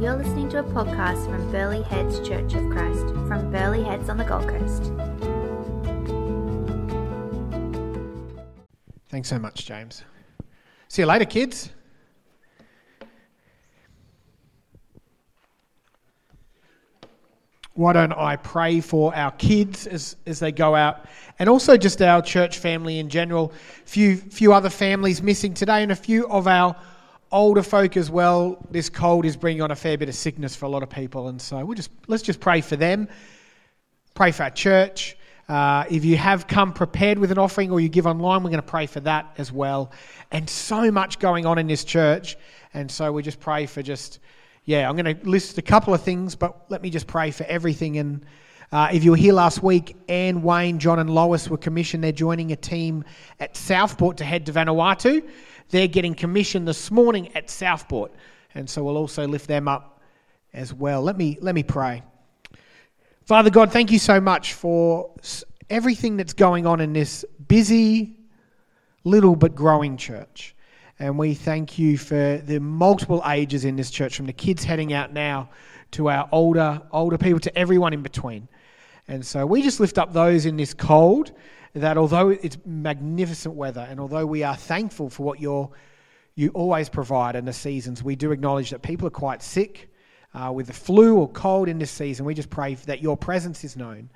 You're listening to a podcast from Burleigh Heads Church of Christ from Burleigh Heads on the Gold Coast. Thanks so much, James. See you later, kids. Why don't I pray for our kids as, as they go out and also just our church family in general? Few few other families missing today and a few of our older folk as well. This cold is bringing on a fair bit of sickness for a lot of people, and so we'll just let's just pray for them. Pray for our church. Uh, if you have come prepared with an offering or you give online, we're going to pray for that as well. And so much going on in this church, and so we just pray for just yeah. I'm going to list a couple of things, but let me just pray for everything and. Uh, if you were here last week, Anne, Wayne, John, and Lois were commissioned. They're joining a team at Southport to head to Vanuatu. They're getting commissioned this morning at Southport, and so we'll also lift them up as well. Let me let me pray. Father God, thank you so much for everything that's going on in this busy, little but growing church. And we thank you for the multiple ages in this church, from the kids heading out now to our older older people to everyone in between. And so we just lift up those in this cold that although it's magnificent weather and although we are thankful for what you're, you always provide in the seasons, we do acknowledge that people are quite sick uh, with the flu or cold in this season. We just pray that your presence is known,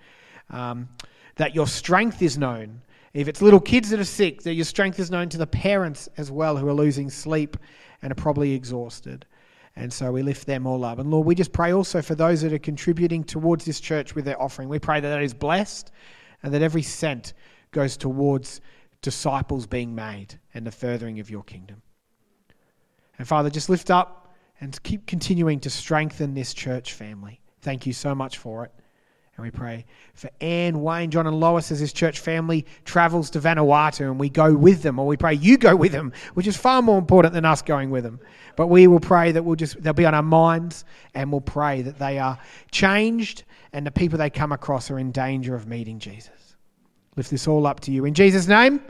um, that your strength is known. If it's little kids that are sick, that your strength is known to the parents as well who are losing sleep and are probably exhausted. And so we lift them all up. And Lord, we just pray also for those that are contributing towards this church with their offering. We pray that that is blessed and that every cent goes towards disciples being made and the furthering of your kingdom. And Father, just lift up and keep continuing to strengthen this church family. Thank you so much for it. And we pray for Anne, Wayne, John, and Lois as his church family travels to Vanuatu and we go with them, or we pray you go with them, which is far more important than us going with them. But we will pray that we'll just they'll be on our minds and we'll pray that they are changed and the people they come across are in danger of meeting Jesus. Lift this all up to you. In Jesus' name,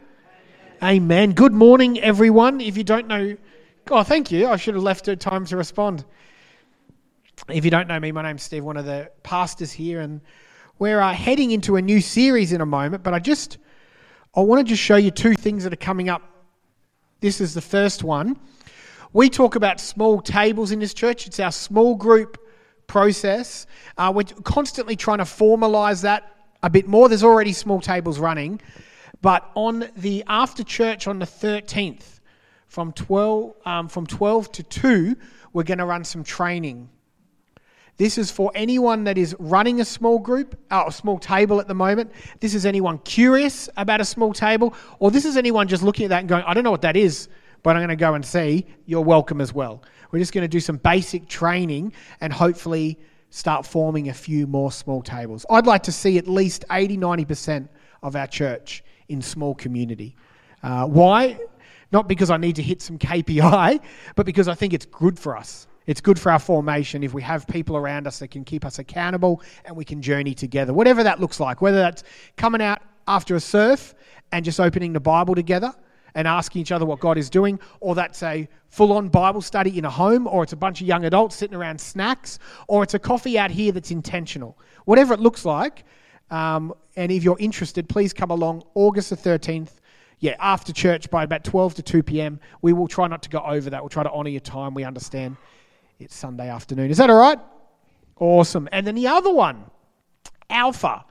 amen. amen. Good morning, everyone. If you don't know, oh, thank you. I should have left her time to respond. If you don't know me, my name's Steve, one of the pastors here, and we're uh, heading into a new series in a moment. But I just, I want to just show you two things that are coming up. This is the first one. We talk about small tables in this church. It's our small group process. Uh, we're constantly trying to formalize that a bit more. There's already small tables running. But on the after church on the 13th, from 12, um, from 12 to 2, we're going to run some training this is for anyone that is running a small group, uh, a small table at the moment. This is anyone curious about a small table, or this is anyone just looking at that and going, I don't know what that is, but I'm going to go and see. You're welcome as well. We're just going to do some basic training and hopefully start forming a few more small tables. I'd like to see at least 80 90% of our church in small community. Uh, why? Not because I need to hit some KPI, but because I think it's good for us. It's good for our formation if we have people around us that can keep us accountable and we can journey together, whatever that looks like, whether that's coming out after a surf and just opening the Bible together and asking each other what God is doing, or that's a full on Bible study in a home, or it's a bunch of young adults sitting around snacks, or it's a coffee out here that's intentional. Whatever it looks like, um, and if you're interested, please come along August the 13th. Yeah, after church by about 12 to 2 p.m. We will try not to go over that. We'll try to honour your time. We understand it's Sunday afternoon. Is that all right? Awesome. And then the other one, Alpha.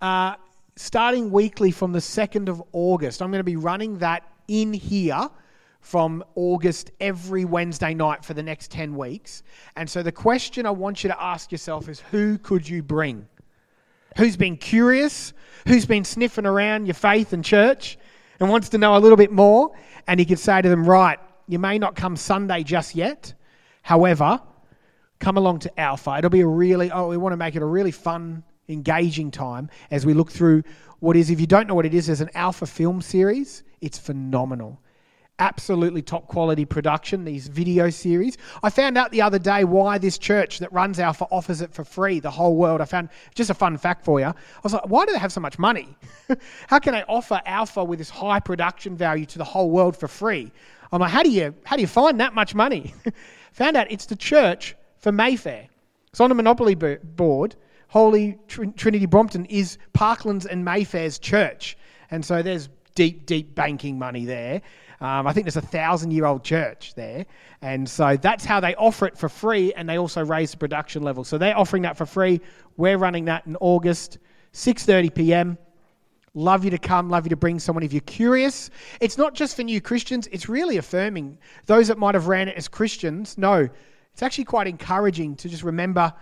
Uh, starting weekly from the 2nd of August. I'm going to be running that in here from August every Wednesday night for the next 10 weeks. And so the question I want you to ask yourself is who could you bring? Who's been curious? Who's been sniffing around your faith and church and wants to know a little bit more? And you could say to them, right, you may not come Sunday just yet, However, come along to Alpha. It'll be a really, oh, we want to make it a really fun, engaging time as we look through what is, if you don't know what it is, there's an Alpha film series. It's phenomenal. Absolutely top quality production, these video series. I found out the other day why this church that runs Alpha offers it for free, the whole world. I found just a fun fact for you. I was like, why do they have so much money? how can they offer Alpha with this high production value to the whole world for free? I'm like, how do you how do you find that much money? Found out it's the church for Mayfair. It's on the Monopoly board. Holy Trinity Brompton is Park Lane's and Mayfair's church. And so there's deep, deep banking money there. Um, I think there's a thousand year old church there. And so that's how they offer it for free. And they also raise the production level. So they're offering that for free. We're running that in August, 6.30 p.m. Love you to come, love you to bring someone if you're curious. It's not just for new Christians, it's really affirming. Those that might have ran it as Christians, no, it's actually quite encouraging to just remember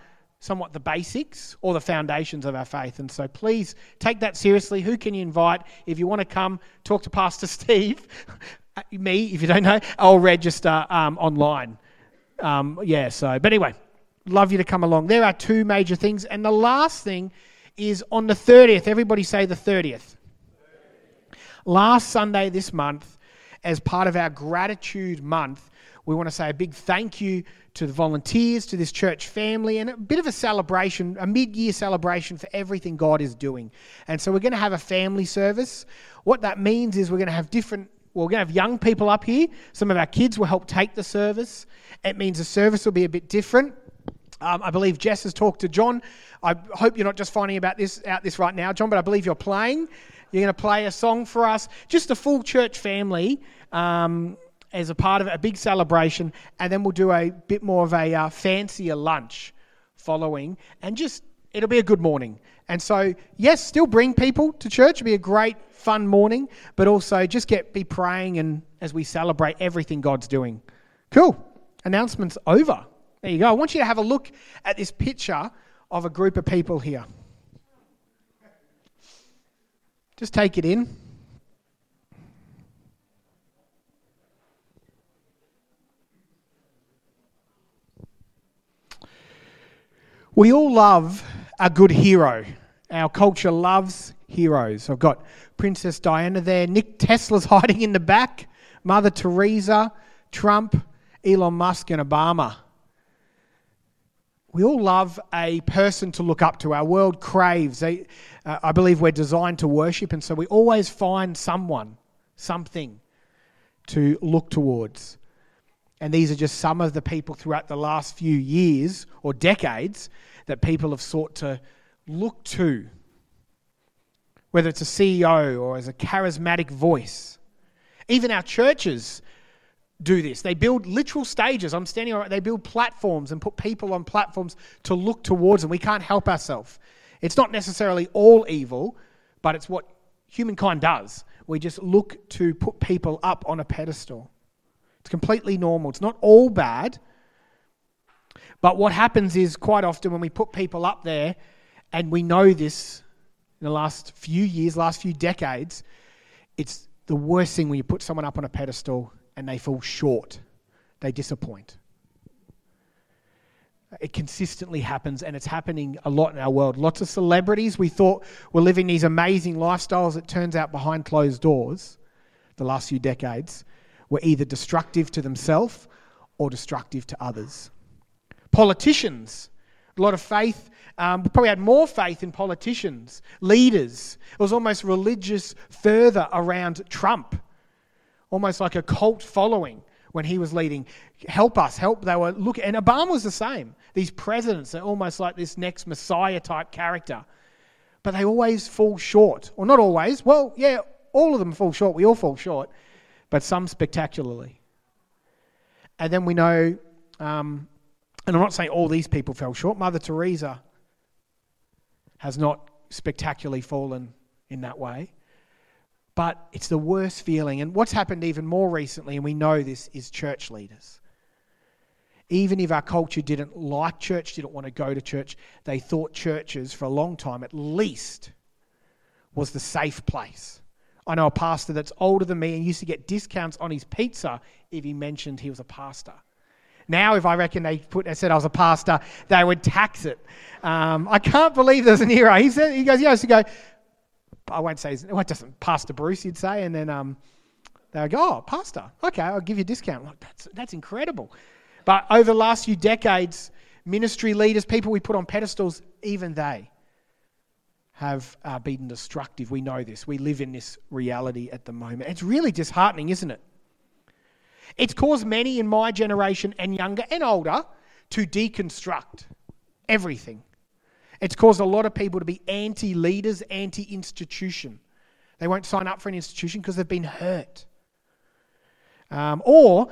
somewhat the basics or the foundations of our faith. And so please take that seriously. Who can you invite? If you want to come, talk to Pastor Steve, me, if you don't know, I'll register um, online. Um, yeah, so, but anyway, love you to come along. There are two major things. And the last thing is on the 30th. Everybody say the 30th. Last Sunday this month, as part of our gratitude month, we want to say a big thank you to the volunteers, to this church family, and a bit of a celebration, a mid year celebration for everything God is doing. And so we're going to have a family service. What that means is we're going to have different, well, we're going to have young people up here. Some of our kids will help take the service. It means the service will be a bit different. Um, I believe Jess has talked to John. I hope you're not just finding about this out this right now, John, but I believe you're playing. You're going to play a song for us. Just a full church family um, as a part of a big celebration, and then we'll do a bit more of a uh, fancier lunch following, and just it'll be a good morning. And so, yes, still bring people to church. It'll be a great, fun morning, but also just get be praying and as we celebrate everything God's doing. Cool. Announcements over. There you go. I want you to have a look at this picture of a group of people here. Just take it in. We all love a good hero. Our culture loves heroes. I've got Princess Diana there, Nick Tesla's hiding in the back, Mother Teresa, Trump, Elon Musk, and Obama we all love a person to look up to. Our world craves. uh, I believe we're designed to worship, and so we always find someone, something to look towards. And these are just some of the people throughout the last few years or decades that people have sought to look to, whether it's a CEO or as a charismatic voice. Even our churches do this. They build literal stages. I'm standing on They build platforms and put people on platforms to look towards them. We can't help ourselves. It's not necessarily all evil, but it's what humankind does. We just look to put people up on a pedestal. It's completely normal. It's not all bad. But what happens is quite often when we put people up there, and we know this in the last few years, last few decades, it's the worst thing when you put someone up on a pedestal and they fall short. They disappoint. It consistently happens, and it's happening a lot in our world. Lots of celebrities we thought were living these amazing lifestyles. It turns out behind closed doors, the last few decades, were either destructive to themselves or destructive to others. Politicians, a lot of faith. Um, probably had more faith in politicians, leaders. It was almost religious further around Trump almost like a cult following when he was leading. Help us, help. They were look, and Obama was the same. These presidents are almost like this next Messiah type character, but they always fall short, or not always. Well, yeah, all of them fall short. We all fall short, but some spectacularly. And then we know, um, and I'm not saying all these people fell short. Mother Teresa has not spectacularly fallen in that way. But it's the worst feeling. And what's happened even more recently, and we know this, is church leaders. Even if our culture didn't like church, didn't want to go to church, they thought churches for a long time, at least, was the safe place. I know a pastor that's older than me and used to get discounts on his pizza if he mentioned he was a pastor. Now, if I reckon they put, I said I was a pastor, they would tax it. Um, I can't believe there's an era. He said, he goes, I used to go, I won't say, his, well, just Pastor Bruce, you'd say, and then um, they would go, oh, Pastor, okay, I'll give you a discount. Like, that's, that's incredible. But over the last few decades, ministry leaders, people we put on pedestals, even they have uh, been destructive. We know this. We live in this reality at the moment. It's really disheartening, isn't it? It's caused many in my generation and younger and older to deconstruct everything. It's caused a lot of people to be anti leaders, anti institution. They won't sign up for an institution because they've been hurt. Um, or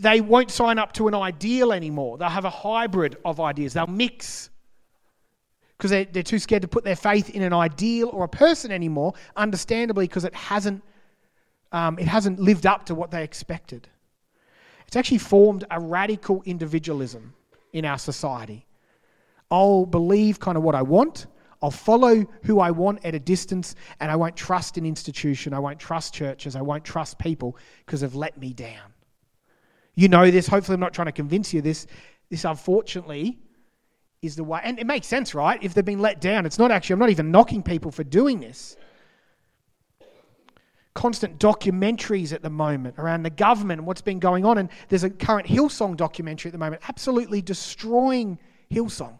they won't sign up to an ideal anymore. They'll have a hybrid of ideas. They'll mix because they're, they're too scared to put their faith in an ideal or a person anymore, understandably, because it hasn't, um, it hasn't lived up to what they expected. It's actually formed a radical individualism in our society. I'll believe kind of what I want. I'll follow who I want at a distance, and I won't trust an institution. I won't trust churches. I won't trust people because they've let me down. You know this. Hopefully, I'm not trying to convince you this. This, unfortunately, is the way. And it makes sense, right? If they've been let down, it's not actually, I'm not even knocking people for doing this. Constant documentaries at the moment around the government and what's been going on. And there's a current Hillsong documentary at the moment, absolutely destroying Hillsong.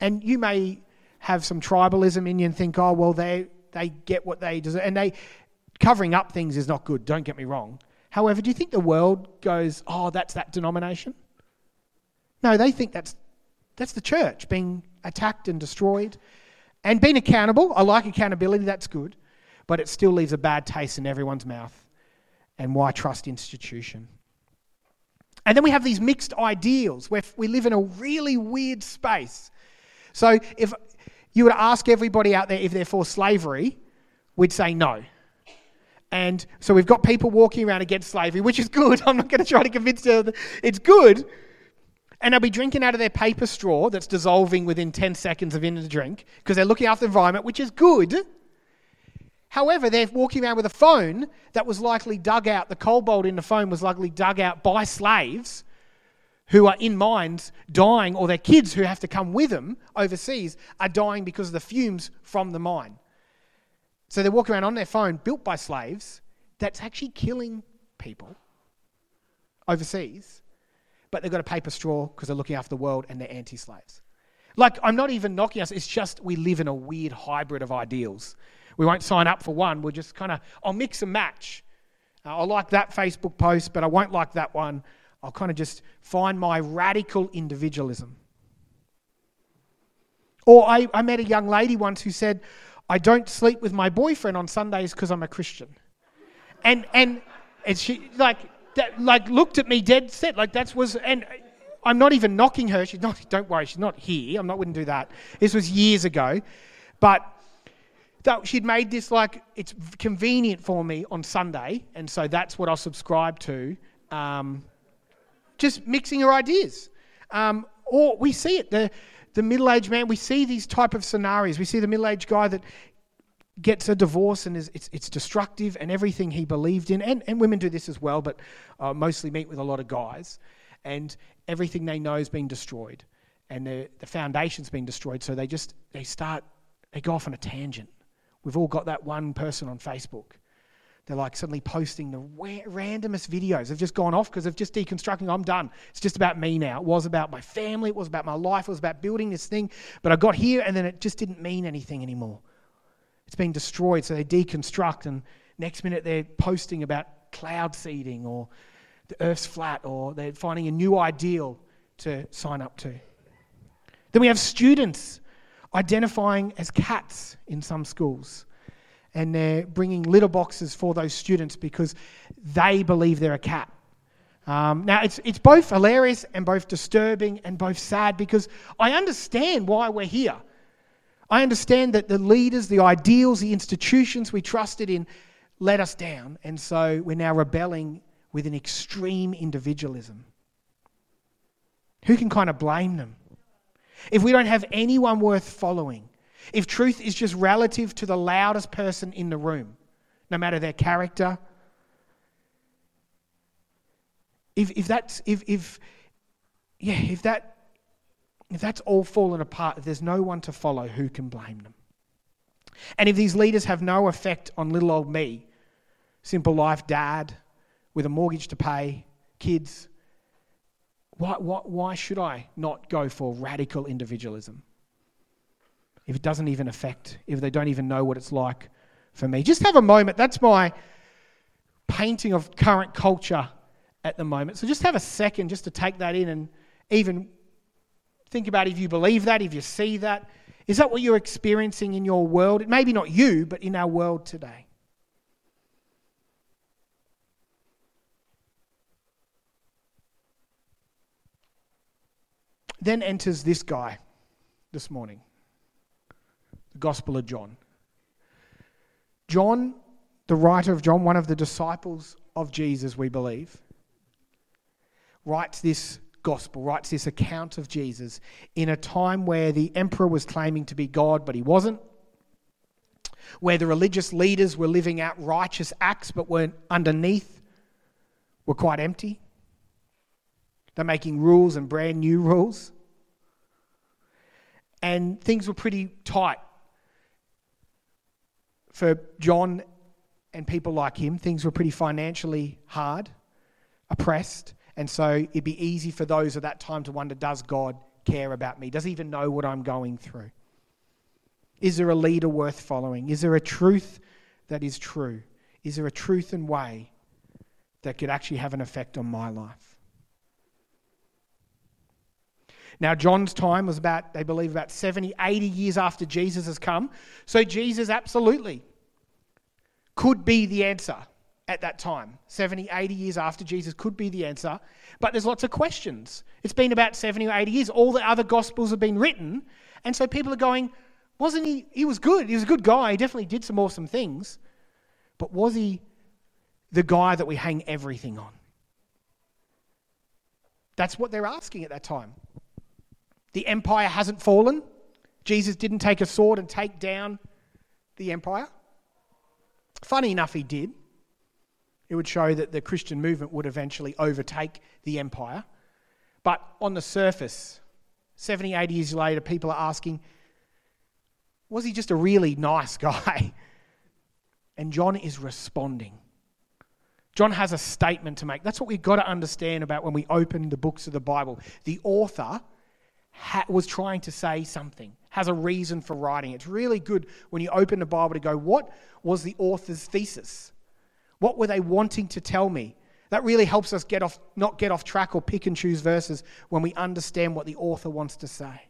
And you may have some tribalism in you and think, oh, well, they, they get what they deserve. And they, covering up things is not good, don't get me wrong. However, do you think the world goes, oh, that's that denomination? No, they think that's, that's the church being attacked and destroyed. And being accountable, I like accountability, that's good. But it still leaves a bad taste in everyone's mouth. And why trust institution? And then we have these mixed ideals where we live in a really weird space. So if you were to ask everybody out there if they're for slavery, we'd say no. And so we've got people walking around against slavery, which is good. I'm not going to try to convince you it's good. And they'll be drinking out of their paper straw that's dissolving within 10 seconds of in the drink because they're looking after the environment, which is good. However, they're walking around with a phone that was likely dug out, the cobalt in the phone was likely dug out by slaves who are in mines dying, or their kids who have to come with them overseas are dying because of the fumes from the mine. So they're walking around on their phone built by slaves that's actually killing people overseas, but they've got a paper straw because they're looking after the world and they're anti slaves. Like, I'm not even knocking us, it's just we live in a weird hybrid of ideals. We won't sign up for one, we'll just kind of, I'll mix and match. Uh, I'll like that Facebook post, but I won't like that one. I'll kind of just find my radical individualism. Or I, I met a young lady once who said, I don't sleep with my boyfriend on Sundays because I'm a Christian. And and and she like that like looked at me dead set like that was and I'm not even knocking her. She's not. Don't worry, she's not here. I'm not. Wouldn't do that. This was years ago, but that she'd made this like it's convenient for me on Sunday, and so that's what I'll subscribe to. Um, just mixing her ideas, um, or we see it. The the middle-aged man, we see these type of scenarios. We see the middle-aged guy that gets a divorce and is, it's, it's destructive and everything he believed in, and, and women do this as well, but uh, mostly meet with a lot of guys, and everything they know has been destroyed, and the, the foundation's been destroyed, so they just, they start, they go off on a tangent. We've all got that one person on Facebook they're like suddenly posting the randomest videos. They've just gone off because they've just deconstructing. I'm done. It's just about me now. It was about my family. It was about my life. It was about building this thing. But I got here and then it just didn't mean anything anymore. It's been destroyed. So they deconstruct and next minute they're posting about cloud seeding or the earth's flat or they're finding a new ideal to sign up to. Then we have students identifying as cats in some schools and they're bringing litter boxes for those students because they believe they're a cat. Um, now, it's, it's both hilarious and both disturbing and both sad because I understand why we're here. I understand that the leaders, the ideals, the institutions we trusted in let us down, and so we're now rebelling with an extreme individualism. Who can kind of blame them? If we don't have anyone worth following, if truth is just relative to the loudest person in the room, no matter their character, if, if that's if, if yeah if that if that's all fallen apart if there's no one to follow who can blame them. And if these leaders have no effect on little old me simple life dad with a mortgage to pay kids why, why, why should i not go for radical individualism if it doesn't even affect, if they don't even know what it's like for me. Just have a moment. That's my painting of current culture at the moment. So just have a second just to take that in and even think about if you believe that, if you see that. Is that what you're experiencing in your world? Maybe not you, but in our world today. Then enters this guy this morning the Gospel of John. John, the writer of John, one of the disciples of Jesus, we believe, writes this gospel, writes this account of Jesus in a time where the emperor was claiming to be God, but he wasn't, where the religious leaders were living out righteous acts, but weren't underneath, were quite empty. They're making rules and brand new rules. And things were pretty tight for John and people like him. Things were pretty financially hard, oppressed. And so it'd be easy for those at that time to wonder does God care about me? Does he even know what I'm going through? Is there a leader worth following? Is there a truth that is true? Is there a truth and way that could actually have an effect on my life? Now, John's time was about, they believe, about 70, 80 years after Jesus has come. So, Jesus absolutely could be the answer at that time. 70, 80 years after Jesus could be the answer. But there's lots of questions. It's been about 70 or 80 years. All the other gospels have been written. And so people are going, wasn't he? He was good. He was a good guy. He definitely did some awesome things. But was he the guy that we hang everything on? That's what they're asking at that time. The empire hasn't fallen. Jesus didn't take a sword and take down the empire. Funny enough, he did. It would show that the Christian movement would eventually overtake the empire. But on the surface, 70, 80 years later, people are asking, was he just a really nice guy? And John is responding. John has a statement to make. That's what we've got to understand about when we open the books of the Bible. The author ha- was trying to say something, has a reason for writing. It's really good when you open the Bible to go, what was the author's thesis? What were they wanting to tell me? That really helps us get off, not get off track or pick and choose verses when we understand what the author wants to say.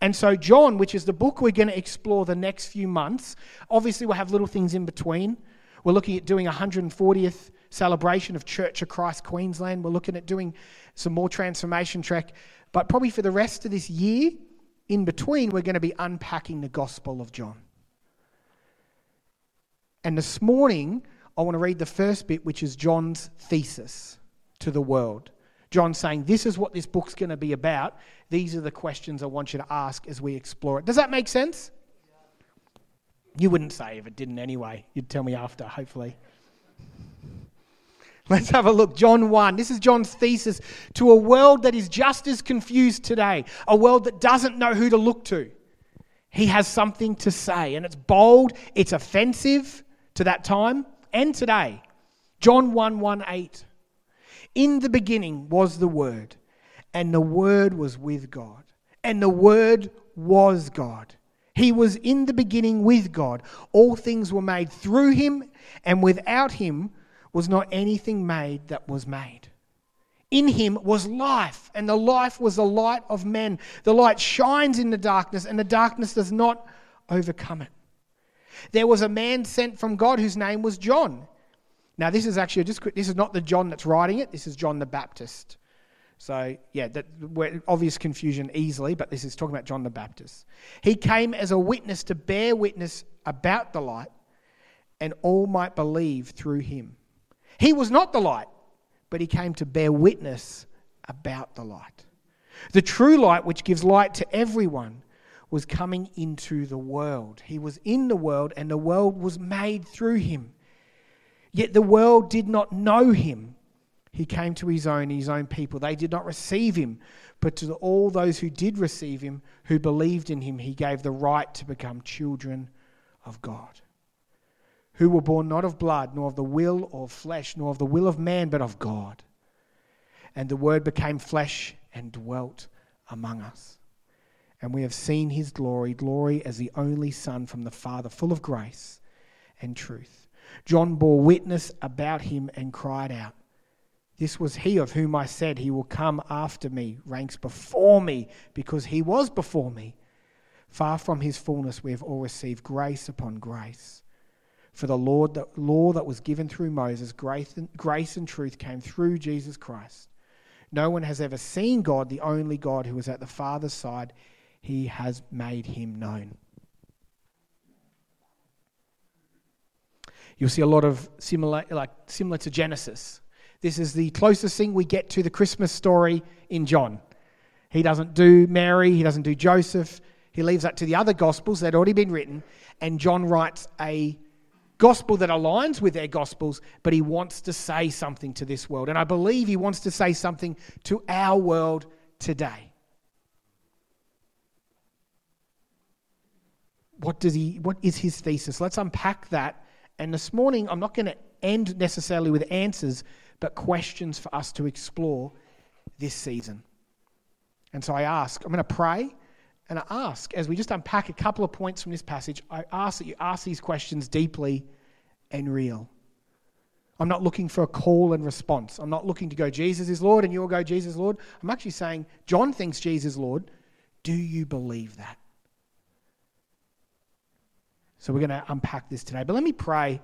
And so, John, which is the book we're going to explore the next few months, obviously we'll have little things in between. We're looking at doing a 140th celebration of Church of Christ Queensland. We're looking at doing some more transformation track. But probably for the rest of this year, in between, we're going to be unpacking the Gospel of John. And this morning, I want to read the first bit, which is John's thesis to the world. John saying, This is what this book's going to be about. These are the questions I want you to ask as we explore it. Does that make sense? You wouldn't say if it didn't anyway. You'd tell me after, hopefully. Let's have a look. John 1. This is John's thesis to a world that is just as confused today, a world that doesn't know who to look to. He has something to say, and it's bold, it's offensive to that time, and today. John 1 1 8. In the beginning was the Word, and the Word was with God, and the Word was God. He was in the beginning with God. All things were made through him, and without him was not anything made that was made. In him was life, and the life was the light of men. The light shines in the darkness, and the darkness does not overcome it. There was a man sent from God whose name was John. Now, this is actually just this is not the John that's writing it. This is John the Baptist. So yeah, that obvious confusion easily, but this is talking about John the Baptist. He came as a witness to bear witness about the light, and all might believe through him. He was not the light, but he came to bear witness about the light. The true light, which gives light to everyone, was coming into the world. He was in the world, and the world was made through him. Yet the world did not know him. He came to his own, his own people. They did not receive him, but to all those who did receive him, who believed in him, he gave the right to become children of God. Who were born not of blood, nor of the will of flesh, nor of the will of man, but of God. And the Word became flesh and dwelt among us and we have seen his glory, glory as the only Son from the Father, full of grace and truth. John bore witness about him and cried out, This was he of whom I said, He will come after me, ranks before me, because he was before me. Far from his fullness, we have all received grace upon grace. For the Lord, the law that was given through Moses, grace and, grace and truth came through Jesus Christ. No one has ever seen God, the only God who is at the Father's side. He has made him known. You'll see a lot of similar, like similar to Genesis. This is the closest thing we get to the Christmas story in John. He doesn't do Mary, he doesn't do Joseph. He leaves that to the other gospels that had already been written, and John writes a gospel that aligns with their gospels, but he wants to say something to this world. And I believe he wants to say something to our world today. What does he what is his thesis? Let's unpack that. And this morning I'm not going to end necessarily with answers, but questions for us to explore this season. And so I ask, I'm going to pray and I ask, as we just unpack a couple of points from this passage, I ask that you ask these questions deeply and real. I'm not looking for a call and response. I'm not looking to go, Jesus is Lord, and you'll go, Jesus is Lord. I'm actually saying, John thinks Jesus is Lord. Do you believe that? So we're going to unpack this today. But let me pray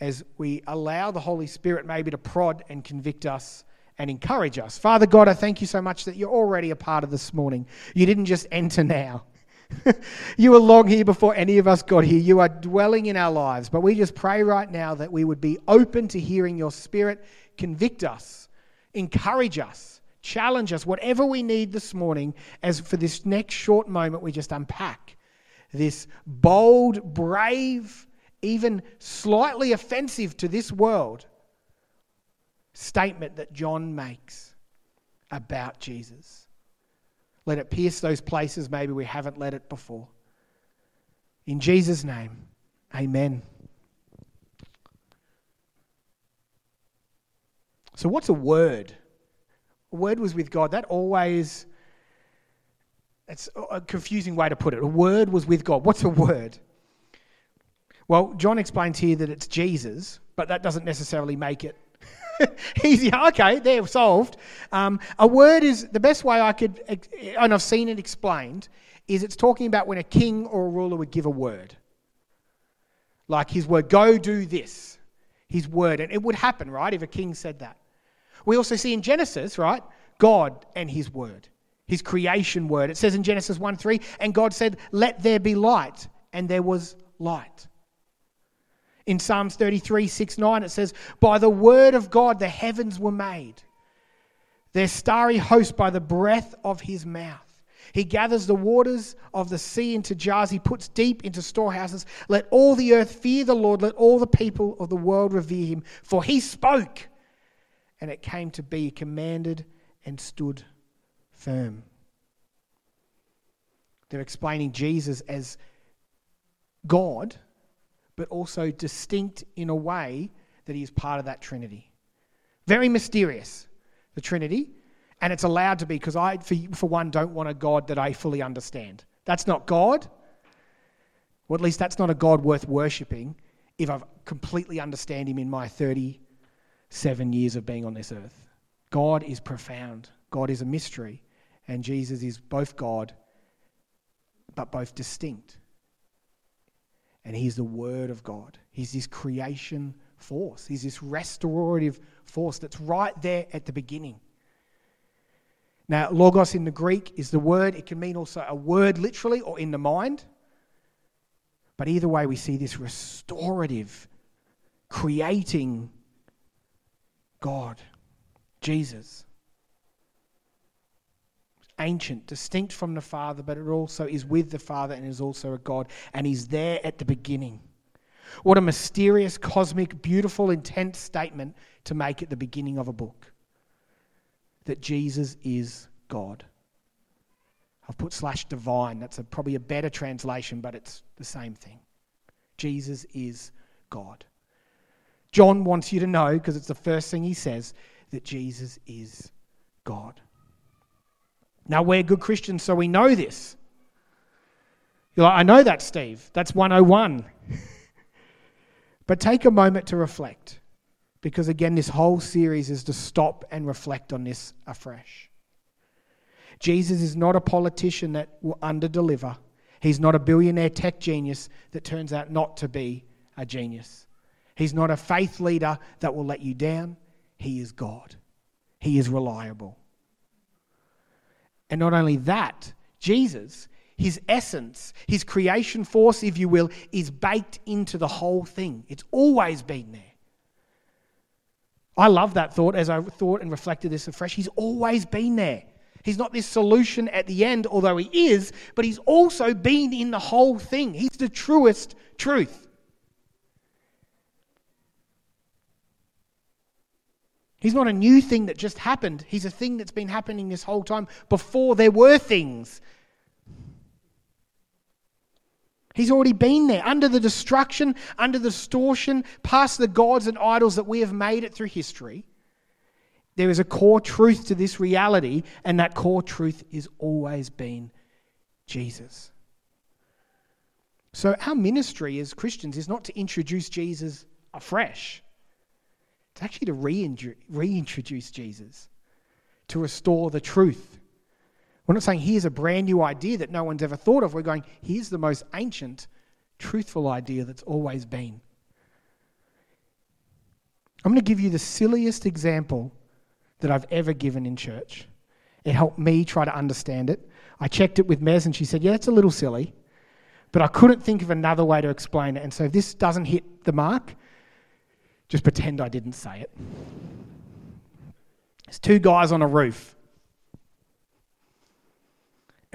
as we allow the Holy Spirit maybe to prod and convict us and encourage us. Father God, I thank you so much that you're already a part of this morning. You didn't just enter now. you were long here before any of us got here. You are dwelling in our lives. But we just pray right now that we would be open to hearing your spirit convict us, encourage us, challenge us, whatever we need this morning, as for this next short moment we just unpack this bold, brave, even slightly offensive to this world statement that John makes about Jesus. Let it pierce those places maybe we haven't let it before. In Jesus' name, amen. So, what's a word? A word was with God. That always, it's a confusing way to put it. A word was with God. What's a word? Well, John explains here that it's Jesus, but that doesn't necessarily make it easy. Okay, they're solved. Um, a word is the best way I could, and I've seen it explained, is it's talking about when a king or a ruler would give a word. Like his word, go do this. His word. And it would happen, right, if a king said that. We also see in Genesis, right, God and his word, his creation word. It says in Genesis 1 3, and God said, Let there be light, and there was light. In Psalms 33, 6, 9, it says, By the word of God the heavens were made, their starry host by the breath of his mouth. He gathers the waters of the sea into jars. He puts deep into storehouses. Let all the earth fear the Lord. Let all the people of the world revere him. For he spoke, and it came to be, commanded, and stood firm. They're explaining Jesus as God but also distinct in a way that he is part of that Trinity. Very mysterious, the Trinity, and it's allowed to be because I, for, for one, don't want a God that I fully understand. That's not God, or at least that's not a God worth worshipping if I've completely understand him in my 37 years of being on this earth. God is profound, God is a mystery, and Jesus is both God but both distinct and he's the Word of God. He's this creation force, he's this restorative force that's right there at the beginning. Now, logos in the Greek is the word. It can mean also a word literally or in the mind. But either way, we see this restorative, creating God, Jesus ancient, distinct from the Father, but it also is with the Father and is also a God, and He's there at the beginning. What a mysterious, cosmic, beautiful, intense statement to make at the beginning of a book that Jesus is God. I've put slash divine. That's a, probably a better translation, but it's the same thing. Jesus is God. John wants you to know, because it's the first thing he says, that Jesus is God. Now, we're good Christians, so we know this. You're like, I know that, Steve. That's 101. but take a moment to reflect. Because again, this whole series is to stop and reflect on this afresh. Jesus is not a politician that will underdeliver. He's not a billionaire tech genius that turns out not to be a genius. He's not a faith leader that will let you down. He is God. He is reliable. And not only that, Jesus, his essence, his creation force, if you will, is baked into the whole thing. It's always been there. I love that thought as I thought and reflected this afresh. He's always been there. He's not this solution at the end, although he is, but he's also been in the whole thing. He's the truest truth. He's not a new thing that just happened. He's a thing that's been happening this whole time before there were things. He's already been there under the destruction, under the distortion, past the gods and idols that we have made it through history. There is a core truth to this reality, and that core truth is always been Jesus. So, our ministry as Christians is not to introduce Jesus afresh, it's actually to reintroduce Jesus, to restore the truth. We're not saying here's a brand new idea that no one's ever thought of. We're going, here's the most ancient, truthful idea that's always been. I'm going to give you the silliest example that I've ever given in church. It helped me try to understand it. I checked it with Mez and she said, Yeah, it's a little silly, but I couldn't think of another way to explain it. And so if this doesn't hit the mark, just pretend I didn't say it. There's two guys on a roof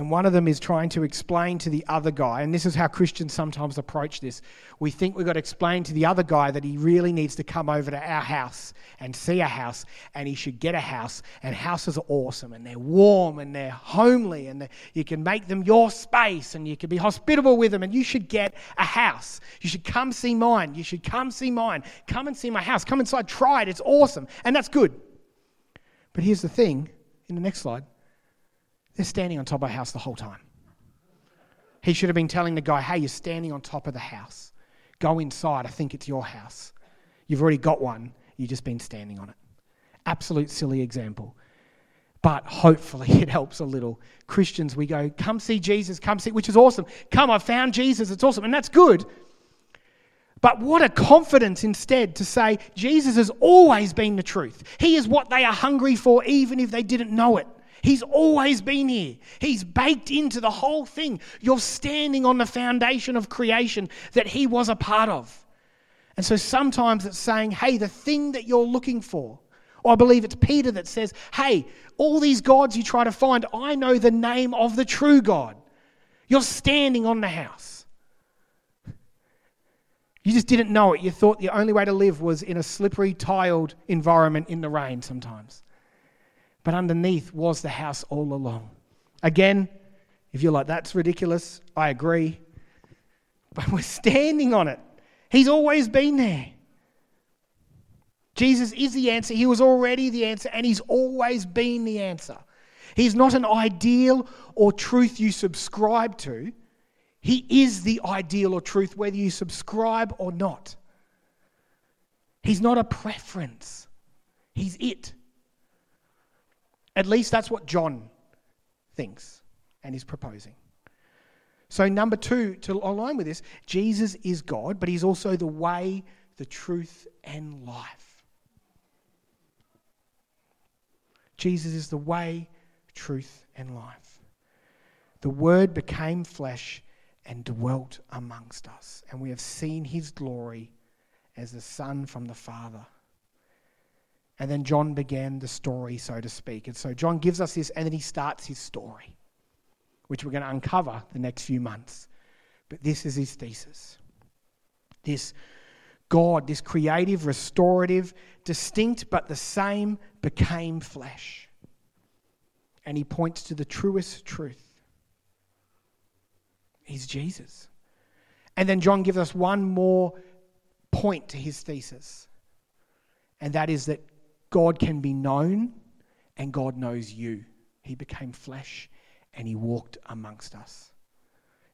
and one of them is trying to explain to the other guy, and this is how Christians sometimes approach this. We think we've got to explain to the other guy that he really needs to come over to our house and see a house, and he should get a house. And houses are awesome, and they're warm, and they're homely, and you can make them your space, and you can be hospitable with them, and you should get a house. You should come see mine. You should come see mine. Come and see my house. Come inside, try it. It's awesome, and that's good. But here's the thing in the next slide they're standing on top of a house the whole time. He should have been telling the guy, hey, you're standing on top of the house. Go inside. I think it's your house. You've already got one. You've just been standing on it. Absolute silly example. But hopefully it helps a little. Christians, we go, come see Jesus, come see, which is awesome. Come, I found Jesus. It's awesome. And that's good. But what a confidence instead to say Jesus has always been the truth. He is what they are hungry for, even if they didn't know it. He's always been here. He's baked into the whole thing. You're standing on the foundation of creation that He was a part of. And so sometimes it's saying, hey, the thing that you're looking for, or I believe it's Peter that says, hey, all these gods you try to find, I know the name of the true God. You're standing on the house. You just didn't know it. You thought the only way to live was in a slippery, tiled environment in the rain sometimes but underneath was the house all along. Again, if you're like, that's ridiculous, I agree. But we're standing on it. He's always been there. Jesus is the answer. He was already the answer, and He's always been the answer. He's not an ideal or truth you subscribe to. He is the ideal or truth, whether you subscribe or not. He's not a preference, He's it. At least that's what John thinks and is proposing. So, number two, to align with this, Jesus is God, but he's also the way, the truth, and life. Jesus is the way, truth, and life. The Word became flesh and dwelt amongst us, and we have seen his glory as the Son from the Father. And then John began the story, so to speak. And so John gives us this, and then he starts his story, which we're going to uncover the next few months. But this is his thesis. This God, this creative, restorative, distinct but the same, became flesh. And he points to the truest truth. He's Jesus. And then John gives us one more point to his thesis, and that is that God can be known and God knows you. He became flesh and he walked amongst us.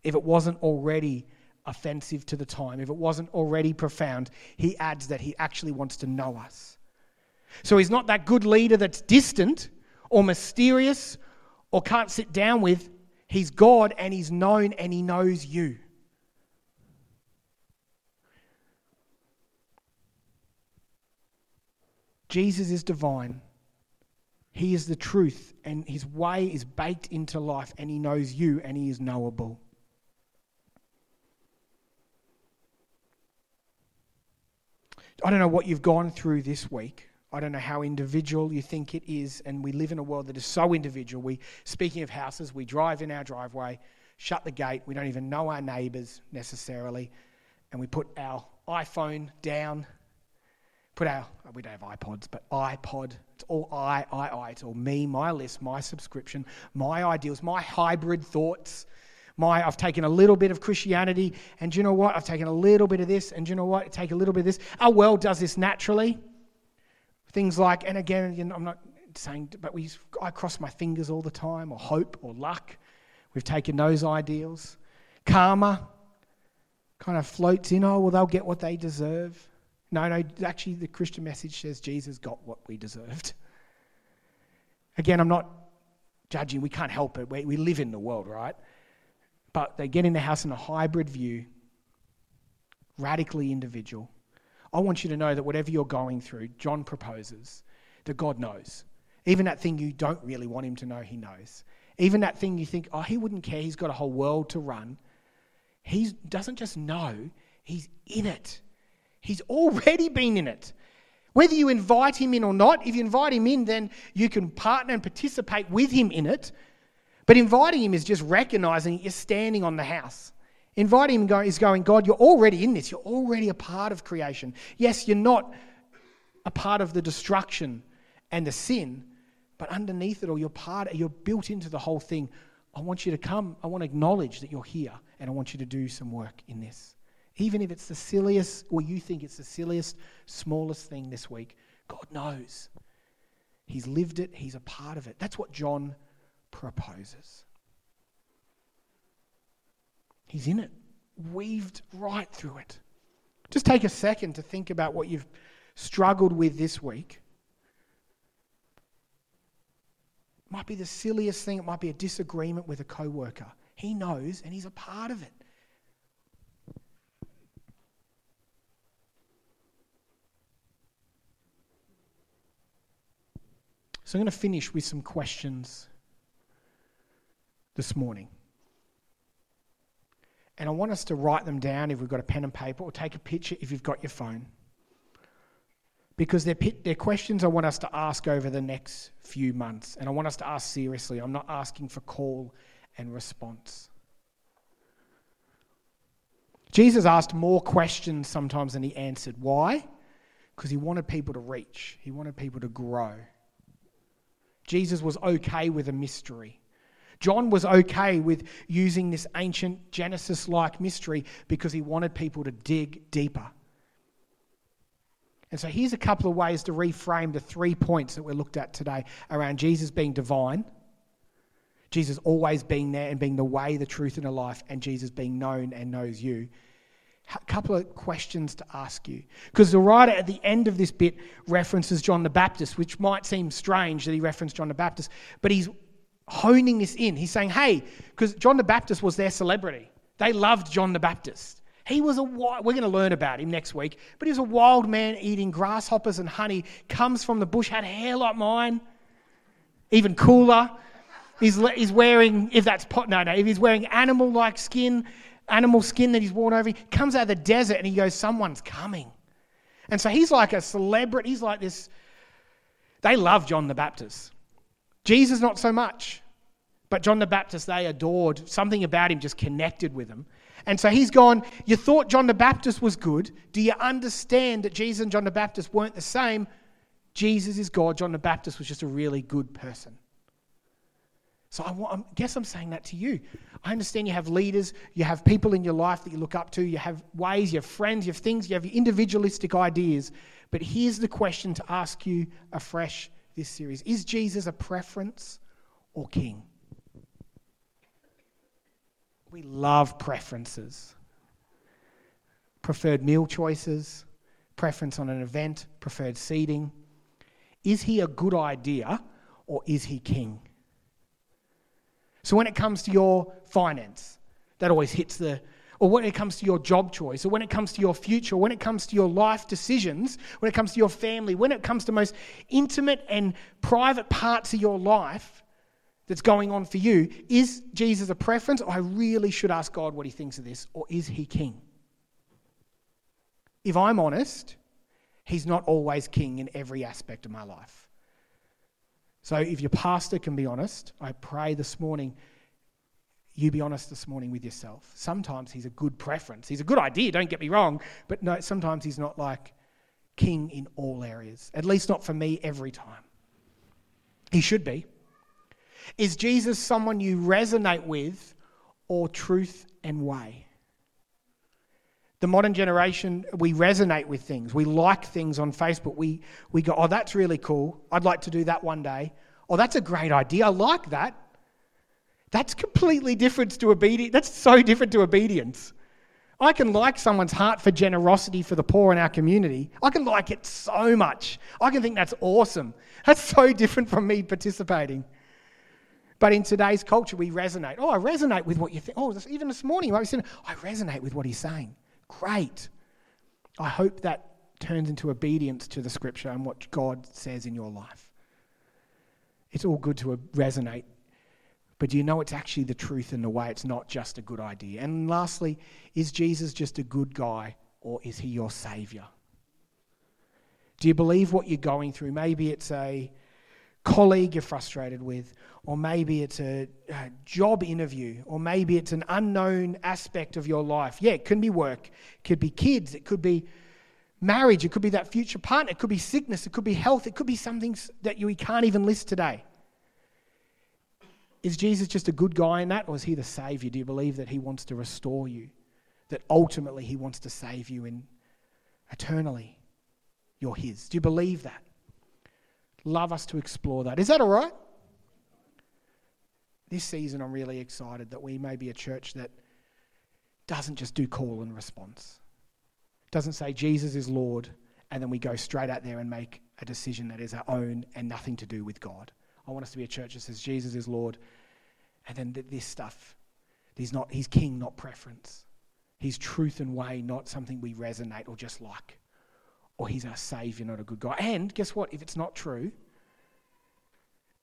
If it wasn't already offensive to the time, if it wasn't already profound, he adds that he actually wants to know us. So he's not that good leader that's distant or mysterious or can't sit down with. He's God and he's known and he knows you. Jesus is divine. He is the truth, and his way is baked into life, and he knows you, and he is knowable. I don't know what you've gone through this week. I don't know how individual you think it is, and we live in a world that is so individual. We, speaking of houses, we drive in our driveway, shut the gate, we don't even know our neighbours necessarily, and we put our iPhone down, put our uh, we don't have iPods, but iPod. It's all I, I, I. It's all me, my list, my subscription, my ideals, my hybrid thoughts my I've taken a little bit of Christianity, and do you know what? I've taken a little bit of this, and do you know what? I take a little bit of this. Our world does this naturally. Things like, and again, you know, I'm not saying, but we, I cross my fingers all the time, or hope, or luck. We've taken those ideals. Karma kind of floats in. Oh, well, they'll get what they deserve. No, no, actually, the Christian message says Jesus got what we deserved. Again, I'm not judging. We can't help it. We, we live in the world, right? but they get in the house in a hybrid view, radically individual. I want you to know that whatever you're going through, John proposes that God knows. Even that thing you don't really want him to know, he knows. Even that thing you think, oh, he wouldn't care, he's got a whole world to run. He doesn't just know, he's in it. He's already been in it. Whether you invite him in or not, if you invite him in, then you can partner and participate with him in it. But inviting him is just recognizing you're standing on the house. Inviting him is going, God, you're already in this. You're already a part of creation. Yes, you're not a part of the destruction and the sin, but underneath it all, you're part, you're built into the whole thing. I want you to come. I want to acknowledge that you're here, and I want you to do some work in this. Even if it's the silliest, or you think it's the silliest, smallest thing this week, God knows. He's lived it, He's a part of it. That's what John proposes. He's in it, weaved right through it. Just take a second to think about what you've struggled with this week. Might be the silliest thing, it might be a disagreement with a coworker. He knows and he's a part of it. So I'm going to finish with some questions this morning. And I want us to write them down if we've got a pen and paper, or take a picture if you've got your phone. Because they're, they're questions I want us to ask over the next few months. And I want us to ask seriously. I'm not asking for call and response. Jesus asked more questions sometimes than he answered. Why? Because he wanted people to reach, he wanted people to grow. Jesus was okay with a mystery. John was okay with using this ancient Genesis like mystery because he wanted people to dig deeper. And so here's a couple of ways to reframe the three points that we looked at today around Jesus being divine, Jesus always being there and being the way, the truth, and the life, and Jesus being known and knows you. A couple of questions to ask you. Because the writer at the end of this bit references John the Baptist, which might seem strange that he referenced John the Baptist, but he's honing this in. He's saying, hey, because John the Baptist was their celebrity. They loved John the Baptist. He was a wild, we're going to learn about him next week, but he was a wild man eating grasshoppers and honey, comes from the bush, had hair like mine, even cooler. He's, he's wearing, if that's pot, no, no, if he's wearing animal like skin, animal skin that he's worn over, he comes out of the desert and he goes, someone's coming. And so he's like a celebrity, he's like this. They love John the Baptist. Jesus, not so much. But John the Baptist, they adored. Something about him just connected with them. And so he's gone, You thought John the Baptist was good. Do you understand that Jesus and John the Baptist weren't the same? Jesus is God. John the Baptist was just a really good person. So I, want, I guess I'm saying that to you. I understand you have leaders, you have people in your life that you look up to, you have ways, you have friends, you have things, you have your individualistic ideas. But here's the question to ask you afresh this series Is Jesus a preference or king? We love preferences. preferred meal choices, preference on an event, preferred seating. Is he a good idea or is he king? So when it comes to your finance, that always hits the, or when it comes to your job choice, or when it comes to your future, when it comes to your life decisions, when it comes to your family, when it comes to most intimate and private parts of your life that's going on for you, is Jesus a preference? I really should ask God what he thinks of this, or is he king? If I'm honest, he's not always king in every aspect of my life. So if your pastor can be honest, I pray this morning you be honest this morning with yourself. Sometimes he's a good preference. He's a good idea, don't get me wrong, but no, sometimes he's not like king in all areas. At least not for me every time. He should be. Is Jesus someone you resonate with or truth and way? The modern generation, we resonate with things. We like things on Facebook. We, we go, oh, that's really cool. I'd like to do that one day. Oh, that's a great idea. I like that. That's completely different to obedience. That's so different to obedience. I can like someone's heart for generosity for the poor in our community. I can like it so much. I can think that's awesome. That's so different from me participating. But in today's culture, we resonate. Oh, I resonate with what you think. Oh, even this morning, I was saying, I resonate with what he's saying. Great. I hope that turns into obedience to the scripture and what God says in your life. It's all good to resonate, but do you know it's actually the truth in the way it's not just a good idea? And lastly, is Jesus just a good guy or is he your savior? Do you believe what you're going through? Maybe it's a colleague you're frustrated with, or maybe it's a, a, job interview, or maybe it's an unknown aspect of your life. Yeah, it could be work, it could be kids, it could be marriage, it could be that future partner, it could be sickness, it could be health, it could be something that you can't even list today. Is Jesus just a good guy in that, or is he the Savior? Do you believe that he wants to restore you? That ultimately he wants to save you in eternally? You're his. Do you believe that? Love us to explore that. Is that all right? This season, I'm really excited that we may be a church that doesn't just do call and response, doesn't say Jesus is Lord, and then we go straight out there and make a decision that is our own and nothing to do with God. I want us to be a church that says Jesus is Lord, and then this stuff. He's not. He's King, not preference. He's truth and way, not something we resonate or just like or he's our savior, not a good guy. And guess what? If it's not true,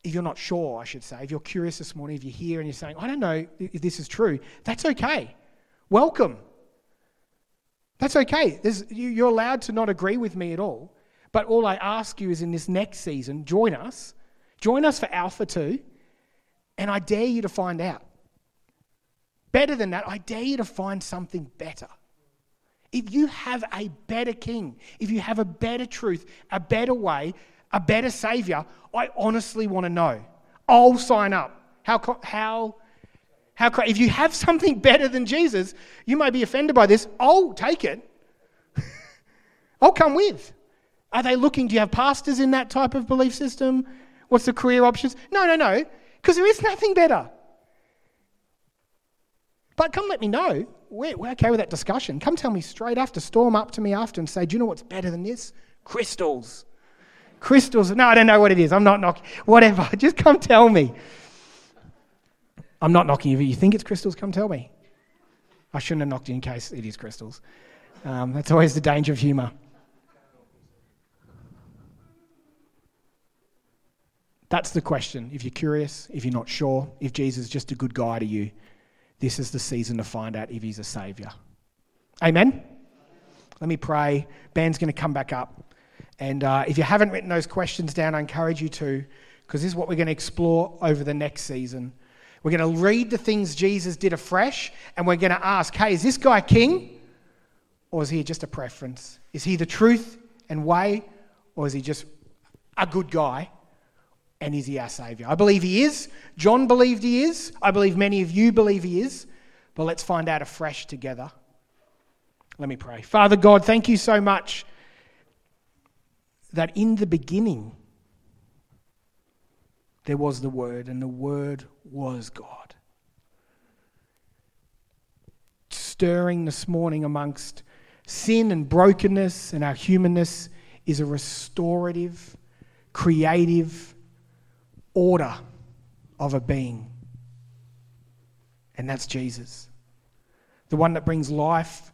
if you're not sure, I should say, if you're curious this morning, if you're here and you're saying, I don't know if this is true, that's okay. Welcome. That's okay. you're allowed to not agree with me at all. But all I ask you is in this next season, join us. Join us for Alpha 2, and I dare you to find out. Better than that, I dare you to find something better. If you have a better king, if you have a better truth, a better way, a better savior, I honestly want to know. I'll sign up. How, how, how, if you have something better than Jesus, you may be offended by this. I'll take it. I'll come with. Are they looking? Do you have pastors in that type of belief system? What's the career options? No, no, no, because there is nothing better. But come let me know. We're, we're okay with that discussion. Come tell me straight after. Storm up to me after and say, Do you know what's better than this? Crystals. Crystals. No, I don't know what it is. I'm not knocking. Whatever. Just come tell me. I'm not knocking you. If you think it's crystals, come tell me. I shouldn't have knocked you in case it is crystals. Um, that's always the danger of humour. That's the question. If you're curious, if you're not sure, if Jesus is just a good guy to you, this is the season to find out if he's a savior. Amen? Let me pray. Band's going to come back up. And uh, if you haven't written those questions down, I encourage you to, because this is what we're going to explore over the next season. We're going to read the things Jesus did afresh, and we're going to ask hey, is this guy king? Or is he just a preference? Is he the truth and way? Or is he just a good guy? And is he our Saviour? I believe he is. John believed he is. I believe many of you believe he is. But let's find out afresh together. Let me pray. Father God, thank you so much that in the beginning there was the Word, and the Word was God. Stirring this morning amongst sin and brokenness and our humanness is a restorative, creative order of a being. And that's Jesus. The one that brings life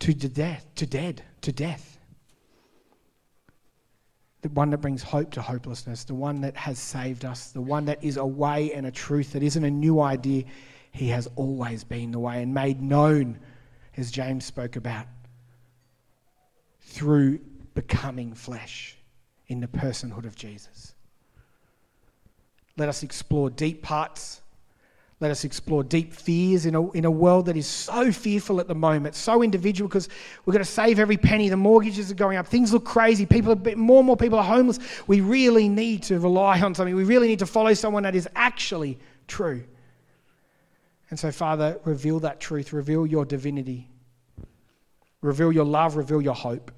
to death, to dead, to death. The one that brings hope to hopelessness, the one that has saved us, the one that is a way and a truth that isn't a new idea. He has always been the way and made known, as James spoke about, through becoming flesh in the personhood of Jesus. Let us explore deep parts. Let us explore deep fears in a, in a world that is so fearful at the moment, so individual because we're going to save every penny. The mortgages are going up. Things look crazy. People are, more and more people are homeless. We really need to rely on something. We really need to follow someone that is actually true. And so, Father, reveal that truth. Reveal your divinity. Reveal your love. Reveal your hope.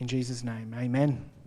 In Jesus' name, amen.